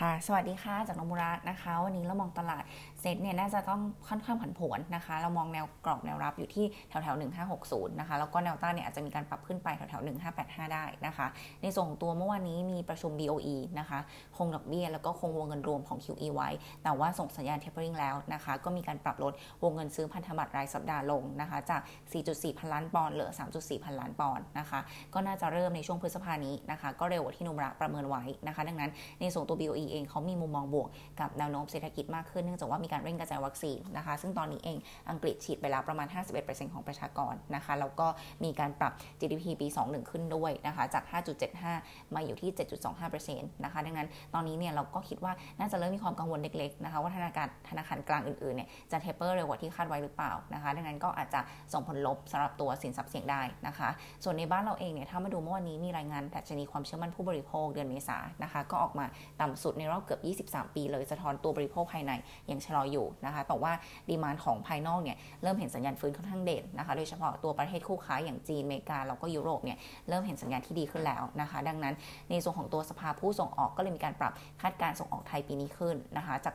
ค่ะ สวัสดีค่ะจากนมุระนะคะ วันนี้เรามองตลาดเซ็ตเนี่ยน่าจะต้องค่อนข้างผันผวนนะคะ เรามองแนวกรอบแนวรับอยู่ที่แถวแถว1560 นะคะ แล้วก็แนวต้านเนี่ยอาจจะมีการปรับขึ้นไปแถวแถว1585 ได้นะคะ ในส่วนของตัวเมื่อวานนี้มีประชุม BOE นะคะ คงดอกเบี้ยแล้วก็คงวงเงินรวมของ QE ไว้ แต่ว่าส่งสัญญาณ tapering แล้วนะคะ ก็มีการปรับลดวงเงินซื้อพันธบัตรรายสัปดาห์ลงนะคะ จาก 4.4 พันล้านปอนด์เหลือ 3.4 พันล้านปอนด์นะคะ ก็น่าจะเริ่มในช่วงพฤษภานี้นะคะ ก็เร็วกว่าที่นุมระประเมินไว้นะคะ ดังนั้นในส่วนตัว BOE เองเขามีมุมมองบวกกับแนวโน้มเศรษฐกิจมากขึ้นเนื่องจากว่ามีการเร่งกระจายวัคซีนนะคะ ซึ่งตอนนี้เองอังกฤษฉีดไปแล้วประมาณ 51%ของประชากรนะคะแล้วก็มีการปรับ GDP ปี 21 ขึ้นด้วยนะคะจาก 5.75 มาอยู่ที่ 7.25%นะคะดังนั้นตอนนี้เนี่ยเราก็คิดว่าน่าจะเริ่มมีความกังวลเล็กๆนะคะว่าธนาคารธนาคารกลางอื่นๆเนี่ยจะเทเปอร์เร็วกว่าที่คาดไว้หรือเปล่านะคะ ดังนั้นก็อาจจะส่งผลลบสำหรับตัวสินทรัพย์เสี่ยงได้นะคะ ส่วนในบ้านเราเองเนี่ยถ้ามาดูเมื่อวันนี้มีรายงานดัชนีความเชื่อมั่นผู้บริโภคเดือนเมษานะคะก็ออกมาต่ำสุดในรอบเกือบ 23 ปีเลยสะท้อนตัวบริโภคภายในยังชะลออยู่นะคะ แต่ว่าดีมานของภายนอกเนี่ยเริ่มเห็นสัญญาณฟื้นค่อนข้างเด่นนะคะ โดยเฉพาะตัวประเทศคู่ค้าอย่างจีนอเมริกาแล้วก็ยุโรปเนี่ยเริ่มเห็นสัญญาณที่ดีขึ้นแล้วนะคะ ดังนั้นในส่วนของตัวสภาผู้ส่งออกก็เลยมีการปรับคาดการส่งออกไทยปีนี้ขึ้นนะคะจาก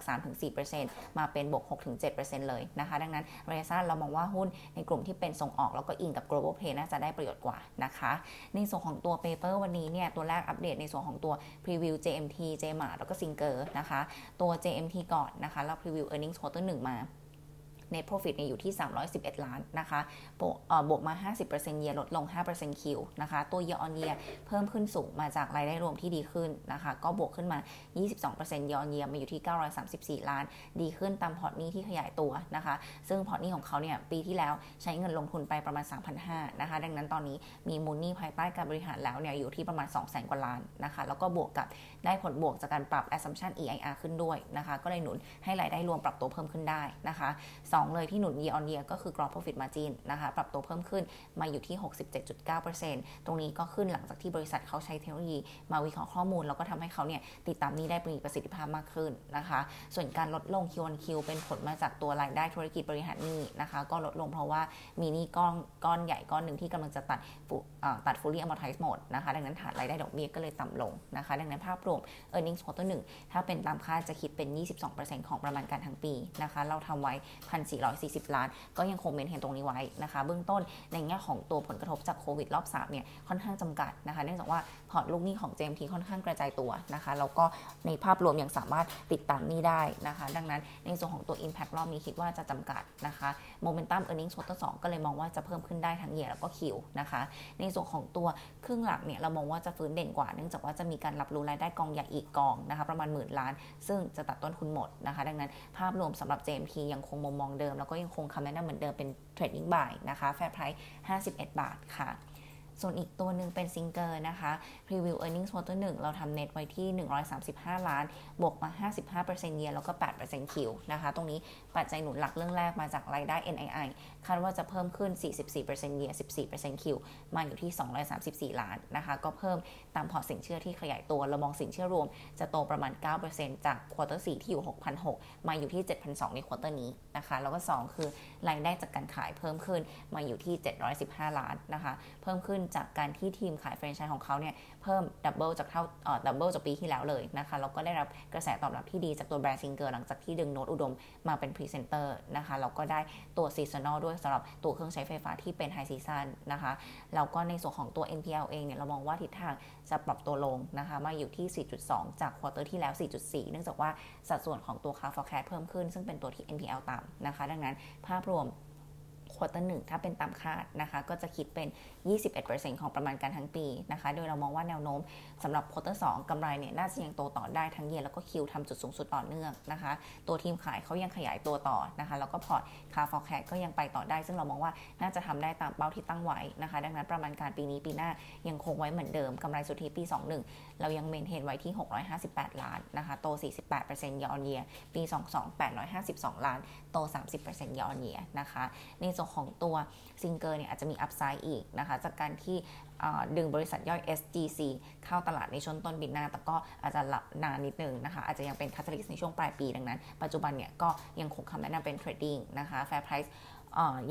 3-4%มาเป็นบวก 6-7%เลยนะคะ ดังนั้นระยะสั้นเรามองว่าหุ้นในกลุ่มที่เป็นส่งออกแล้วก็อิงกับ global play น่าจะได้ประโยชน์กว่านะคะ ในส่วนของตัว paper วันนี้เนี่ยตัวแรกอัปเดตในส่วนของตัว preview JMT JMA แล้วล้วก็ซิงเกอร์นะคะ ตัว JMT ก่อนนะคะ เราพรีวิว earnings ตัวหนึ่งมา net profit เนี่ยอยู่ที่ 311 ล้านนะคะบวกมา 50%เยียลดลง 5%คิวนะคะตัว year on year เพิ่มขึ้นสูงมาจากรายได้รวมที่ดีขึ้นนะคะก็บวกขึ้นมา 22% year on year มาอยู่ที่ 934 ล้าน ดีขึ้นตามพอร์ตนี้ที่ขยายตัวนะคะ ซึ่งพอร์ตนี้ของเขาเนี่ยปีที่แล้วใช้เงินลงทุนไปประมาณ 3,500นะคะดังนั้นตอนนี้มีมูลนี่ภายใต้การบริหารแล้วเนี่ยอยู่ที่ประมาณ 200,000 กว่าล้านนะคะแล้วก็บวกกับได้ผลบวกจากการปรับ assumption EIR ขึ้นด้วยนะคะก็เลยหนุนให้รายได้รวมปรับตัวเพิ่มขึ้นได้นะคะ 2เลยที่หนุน year on year ก็คือ gross profit margin นะคะ ปรับตัวเพิ่มขึ้นมาอยู่ที่ 67.9%ตรงนี้ก็ขึ้นหลังจากที่บริษัทเขาใช้เทคโนโลยีมาวิเคราะห์ข้อมูล แล้วก็ทำให้เขาเนี่ยติดตามนี้ได้มีประสิทธิภาพมากขึ้นนะคะ ส่วนการลดลง Q on Q เป็นผลมาจากตัวรายได้ธุรกิจบริหารหนี้นะคะ ก็ลดลงเพราะว่ามีหนี้ก้อนก้อนใหญ่ก้อนหนึ่งที่กำลังจะตัดตัด fully amortize หมดนะคะ ดังนั้นฐานรายได้ดอกเบี้ยก็เลยต่ำลงนะคะ ดังนั้นภาพรวม earnings quarter 1ถ้าเป็นตามคาดจะคิดเป็น 22%ของประมาณการทั้งปีนะคะ เราทำไว้1,440 ล้าน ก็ยังคงเมนเห็นตรงนี้ไว้นะคะ เบื้องต้นในแง่ของตัวผลกระทบจากโควิดรอบ3เนี่ยค่อนข้างจำกัดนะคะเนื่องจากว่าพอร์ตลูกหนี้ของ JMT ค่อนข้างกระจายตัวนะคะแล้วก็ในภาพรวมยังสามารถติดตามนี้ได้นะคะ ดังนั้นในส่วนของตัว Impact รอบนี้คิดว่าจะจำกัดนะคะ Momentum Earnings Quarter 2ก็เลยมองว่าจะเพิ่มขึ้นได้ทั้งเยียแล้วก็คิวนะคะในส่วนของตัวครึ่งหลักเนี่ยเรามองว่าจะฟื้นเด่นกว่าเนื่องจากว่าจะมีการรับรู้รายได้กองใหญ่อีกกองนะคะประมาณหมื่นล้าน ซึ่งจะตัดต้นทุนหมดนะคะ ดังนั้นภาพรวมสำหรับ JMT ยังคงมุมมองเดิม แล้วก็ยังคงคำแนะนำเหมือนเดิมเป็นTrading Buy นะคะ Fair Price 51 บาทค่ะ ส่วนอีกตัวหนึ่งเป็นซิงเกอร์นะคะ Preview Earnings Quarter 1 เราทำเน็ตไว้ที่ 135 ล้าน บวกมา 55% year แล้วก็ 8% Q นะคะ ตรงนี้ปัจจัยหนุนหลักเรื่องแรกมาจากรายได้ NII คาดว่าจะเพิ่มขึ้น 44% year 14% Q มาอยู่ที่ 234 ล้านนะคะ ก็เพิ่มตามพอร์ตสินเชื่อที่ขยายตัวเรามองสินเชื่อรวม จะโตประมาณ 9%จาก quarter 4ที่อยู่ 6,600 มาอยู่ที่ 7,200 ใน quarter นี้นะคะ แล้วก็ 2 คือรายได้จากการขายเพิ่มขึ้นมาอยู่ที่ 715 ล้านนะคะ เพิ่มขึ้นจากการที่ทีมขายแฟรนไชส์ของเขาเนี่ยเพิ่ม double จากเท่า double จากปีที่แล้วเลยนะคะแล้วก็ได้รับกระแสตอบรับที่ดีจากตัวแบรนด์ซิงเกอร์หลังจากที่ดึงโน้ตอุดมมาเป็นพรีเซนเตอร์นะคะแล้วก็ได้ตัว seasonal ด้วยสำหรับตัวเครื่องใช้ไฟฟ้าที่เป็น high season นะคะแล้วก็ในส่วนของตัว NPL เองเนี่ยเรามองว่าทิศทางจะปรับตัวลงนะคะมาอยู่ที่ 4.2 จาก quarter ที่แล้ว 4.4 เนื่องจากว่าสัดส่วนของตัว Car for Cash เพิ่มขึ้น ซึ่งเป็นตัวที่ NPL ต่ำนะคะ ดังนั้นภาพรวม quarter หนึ่งถ้าเป็นตามคาดนะคะ ก็จะคิดเป็น 21%ของประมาณการทั้งปีนะคะ โดยเรามองว่าแนวโน้มสำหรับ quarter สองกำไรเนี่ยน่าจะยังโตต่อได้ทั้ง year แล้วก็ Q ทำจุดสูงสุดต่อเนื่องนะคะ ตัวทีมขายเขายังขยายตัวต่อนะคะ แล้วก็พอร์ต Car for Cash ก็ยังไปต่อได้ ซึ่งเรามองว่าน่าจะทำได้ตามเป้าที่ตั้งไว้นะคะ ดังนั้นประมาณการปีนี้ปีหน้ายังคงไว้เหมือนเดิมกำไรสุทธิปี 21 เรายัง maintain ไว้ที่ 658 ล้านนะคะ โต 48%ยออนเยียปี 22 852 ล้าน โต 30%ยออนเยียนะคะ ในส่วนของตัวซิงเกอร์เนี่ยอาจจะมี upside อีกนะคะ จากการที่ดึงบริษัทย่อย SGC เข้าตลาดในช่วงต้นปีหน้า แต่ก็อาจจะหลับนานนิดนึงนะคะ อาจจะยังเป็น catalyst ในช่วงปลายปีดังนั้น ปัจจุบันเนี่ยก็ยังคงคำแนะนำเป็น Trading นะคะ Fair Price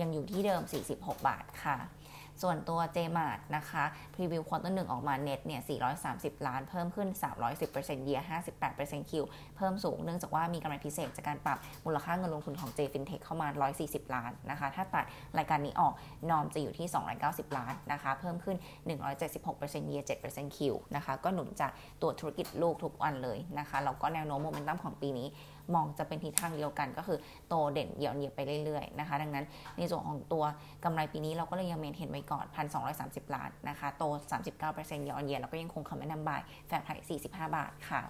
ยังอยู่ที่เดิม 46 บาทค่ะ ส่วนตัว JMart นะคะ preview quarter หนึ่งออกมาเน็ตเนี่ย 430 ล้านเพิ่มขึ้น 310% year 58% Q เพิ่มสูงเนื่องจากว่ามีกำไรพิเศษจากการปรับมูลค่าเงินลงทุนของ J FinTech เข้ามา 140 ล้านนะคะ ถ้าตัดรายการนี้ออก norm จะอยู่ที่ 290 ล้านนะคะ เพิ่มขึ้น 176% year 7% Q นะคะ ก็หนุนจากตัวธุรกิจลูกทุกตัวเลยนะคะแล้วก็แนวโน้มโมเมนตัมของปีนี้ มองจะเป็นทิศทางเดียวกัน ก็คือโตเด่นเยียร์เยียบไปเรื่อยๆนะคะ ดังนั้นในส่วนของตัวกำไรปีนี้เราก็เลยยัง maintain ไว้ก่อน 1,230 ล้านนะคะ โต 39%เยียร์เยียแล้วก็ยังคงคำแนะนำ Buy Fair Price 45 บาทค่ะ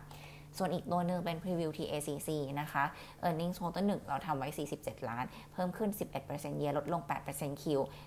ส่วนอีกตัวหนึ่งเป็น Preview TACC นะคะ Earnings Quarter 1เราทำไว้ 47 ล้าน เพิ่มขึ้น 11%เยียลดลง8% Q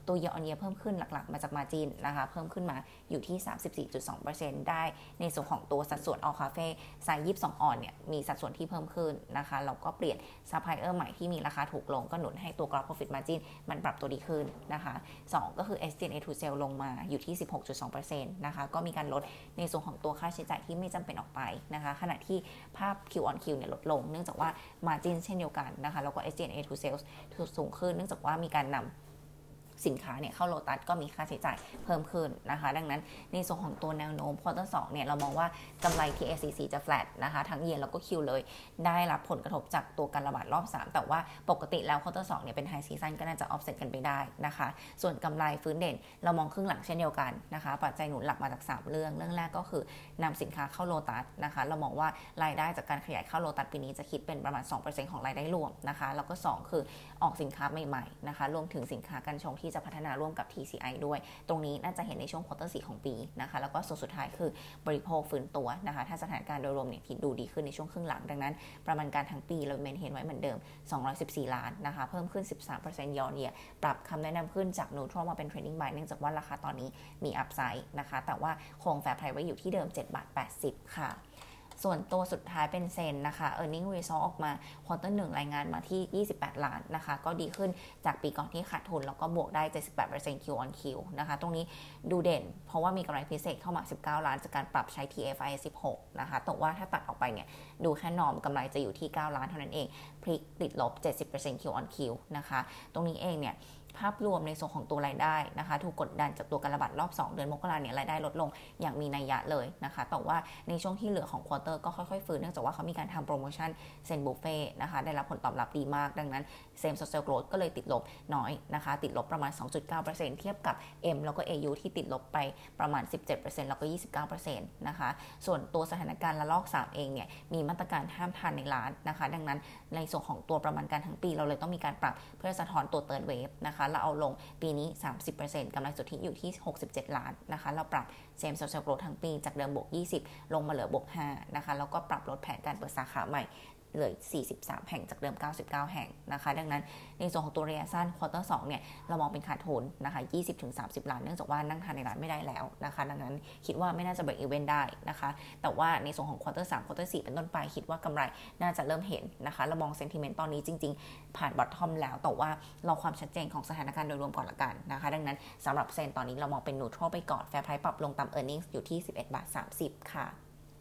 ตัว Year on Year เพิ่มขึ้นหลักๆ มาจาก margin นะคะ เพิ่มขึ้นมาอยู่ที่ 34.2%ได้ในส่วนของตัวสัดส่วน All Cafe สายยิบ2ออนเนี่ยมีสัดส่วนที่เพิ่มขึ้นนะคะเราก็เปลี่ยนซัพพลายเออร์ใหม่ที่มีราคาถูกลงก็หนุนให้ตัว Gross Profit Margin มันปรับตัวดีขึ้นนะคะ2ก็คือ SG&A to Sale ลงมาอยู่ที่ 16.2%นะคะก็มีการลดในส่วนของตัวค่าใช้จ่ายที่ไม่จำเป็นออกไปนะคะขณะที่ภาพ Q on Q เนี่ยลดลง เนื่องจากว่า Margin เช่นเดียวกันนะคะ แล้วก็ SG&A to Sales สูงขึ้น เนื่องจากว่ามีการนำ สินค้าเนี่ยเข้าโลตัสก็มีค่าใช้จ่ายเพิ่มขึ้นนะคะ ดังนั้นในส่วนของตัวแนวโน้ม quarter สองเนี่ยเรามองว่ากำไร TACC จะ flat นะคะ ทั้ง year แล้วก็ Q เลย ได้รับผลกระทบจากตัวการระบาดรอบ 3 แต่ว่าปกติแล้ว quarter สองเนี่ยเป็น high season ก็น่าจะออฟเซตกันไปได้นะคะ ส่วนกำไรฟื้นเด่นเรามองครึ่งหลังเช่นเดียวกันนะคะ ปัจจัยหนุนหลักมาจาก 3 เรื่อง เรื่องแรกก็คือนำสินค้าเข้าโลตัสนะคะ เรามองว่ารายได้จากการขยายเข้าโลตัสปีนี้จะคิดเป็นประมาณ 2%ของรายได้รวมนะคะ แล้วก็ 2 คือออกสินค้าใหม่ๆนะคะ รวมถึงสินค้ากัญชงที่จะพัฒนาร่วมกับ TCI ด้วย ตรงนี้น่าจะเห็นในช่วง quarter สี่ของปีนะคะ แล้วก็ส่วนสุดท้ายคือบริโภคฟื้นตัวนะคะ ถ้าสถานการณ์โดยรวมเนี่ยดูดีขึ้นในช่วงครึ่งหลัง ดังนั้น ประมาณการทั้งปีเรา maintain ไว้เหมือนเดิม 214 ล้านนะคะ เพิ่มขึ้น 13%ยอนเยียปรับคำแนะนำขึ้นจาก Neutral มาเป็น Trading Buy เนื่องจากว่าราคาตอนนี้มี upside นะคะ แต่ว่าคง Fair Price ไว้อยู่ที่เดิม7บาท80 ค่ะ ส่วนตัวสุดท้ายเป็นเซนนะคะ e a r n i n g result ออกมาควอเตอร์หนึ่งรายงานมาที่ 28 ล้านนะคะ ก็ดีขึ้นจากปีก่อนที่ขาดทุน แล้วก็บวกได้ 78% Q on Q นะคะ ตรงนี้ดูเด่น เพราะว่ามีกำไรพิเศษเข้ามา 19 ล้าน จากการปรับใช้ TFI 16 นะคะแต่ว่าถ้าตัดออกไปเนี่ย ดูแค่นอมกำไรจะอยู่ที่ 9 ล้านเท่านั้นเองพลิกติดลบ 70% Q on Q นะคะ ตรงนี้เองเนี่ย ภาพรวมในส่วนของตัวรายได้นะคะถูกกดดันจากตัวการระบาดรอบ 2 เดือนมกราเนี่ยรายได้ลดลงอย่างมีนัยยะเลยนะคะ แต่ว่าในช่วงที่เหลือของ quarter ก็ค่อยๆฟื้นเนื่องจากว่าเขามีการทำโปรโมชั่น ZEN บุฟเฟ่นะคะได้รับผลตอบรับดีมาก ดังนั้น same store sales growth ก็เลยติดลบน้อยนะคะ ติดลบประมาณ 2.9%เทียบกับ M แล้วก็ AU ที่ติดลบไปประมาณ 17%แล้วก็ 29%นะคะส่วนตัวสถานการณ์ระลอก 3 เองเนี่ยมีมาตรการห้ามทานในร้านนะคะ ดังนั้นในส่วนของตัวประมาณการทั้งปีเราเลยต้องมีการปรับเพื่อสะท้อนตัว third wave นะคะเราเอาลงปีนี้ 30%กำไรสุทธิอยู่ที่ 67 ล้านนะคะ เราปรับ same store sales growth ทั้งปีจากเดิมบวก 20 ลงมาเหลือบวก5นะคะแล้วก็ปรับลดแผนการเปิดสาขาใหม่ เหลือ 43 แห่งจากเดิม 99 แห่งนะคะ ดังนั้นในส่วนของตัวระยะสั้น quarter 2เนี่ยเรามองเป็นขาดทุนนะคะ 20-30 ล้านเนื่องจากว่านั่งทานในร้านไม่ได้แล้วนะคะ ดังนั้นคิดว่าไม่น่าจะ break even ได้นะคะ แต่ว่าในส่วนของ quarter 3 quarter 4เป็นต้นไปคิดว่ากำไรน่าจะเริ่มเห็นนะคะเรามอง sentiment ตอนนี้จริง ๆ ผ่าน bottom แล้วแต่ว่ารอความชัดเจนของสถานการณ์โดยรวมก่อนละกันนะคะ ดังนั้นสำหรับ ZEN ตอนนี้เรามองเป็น neutral ไปก่อน fair price ปรับลงตาม earning อยู่ที่ 11 บาท 30 ค่ะ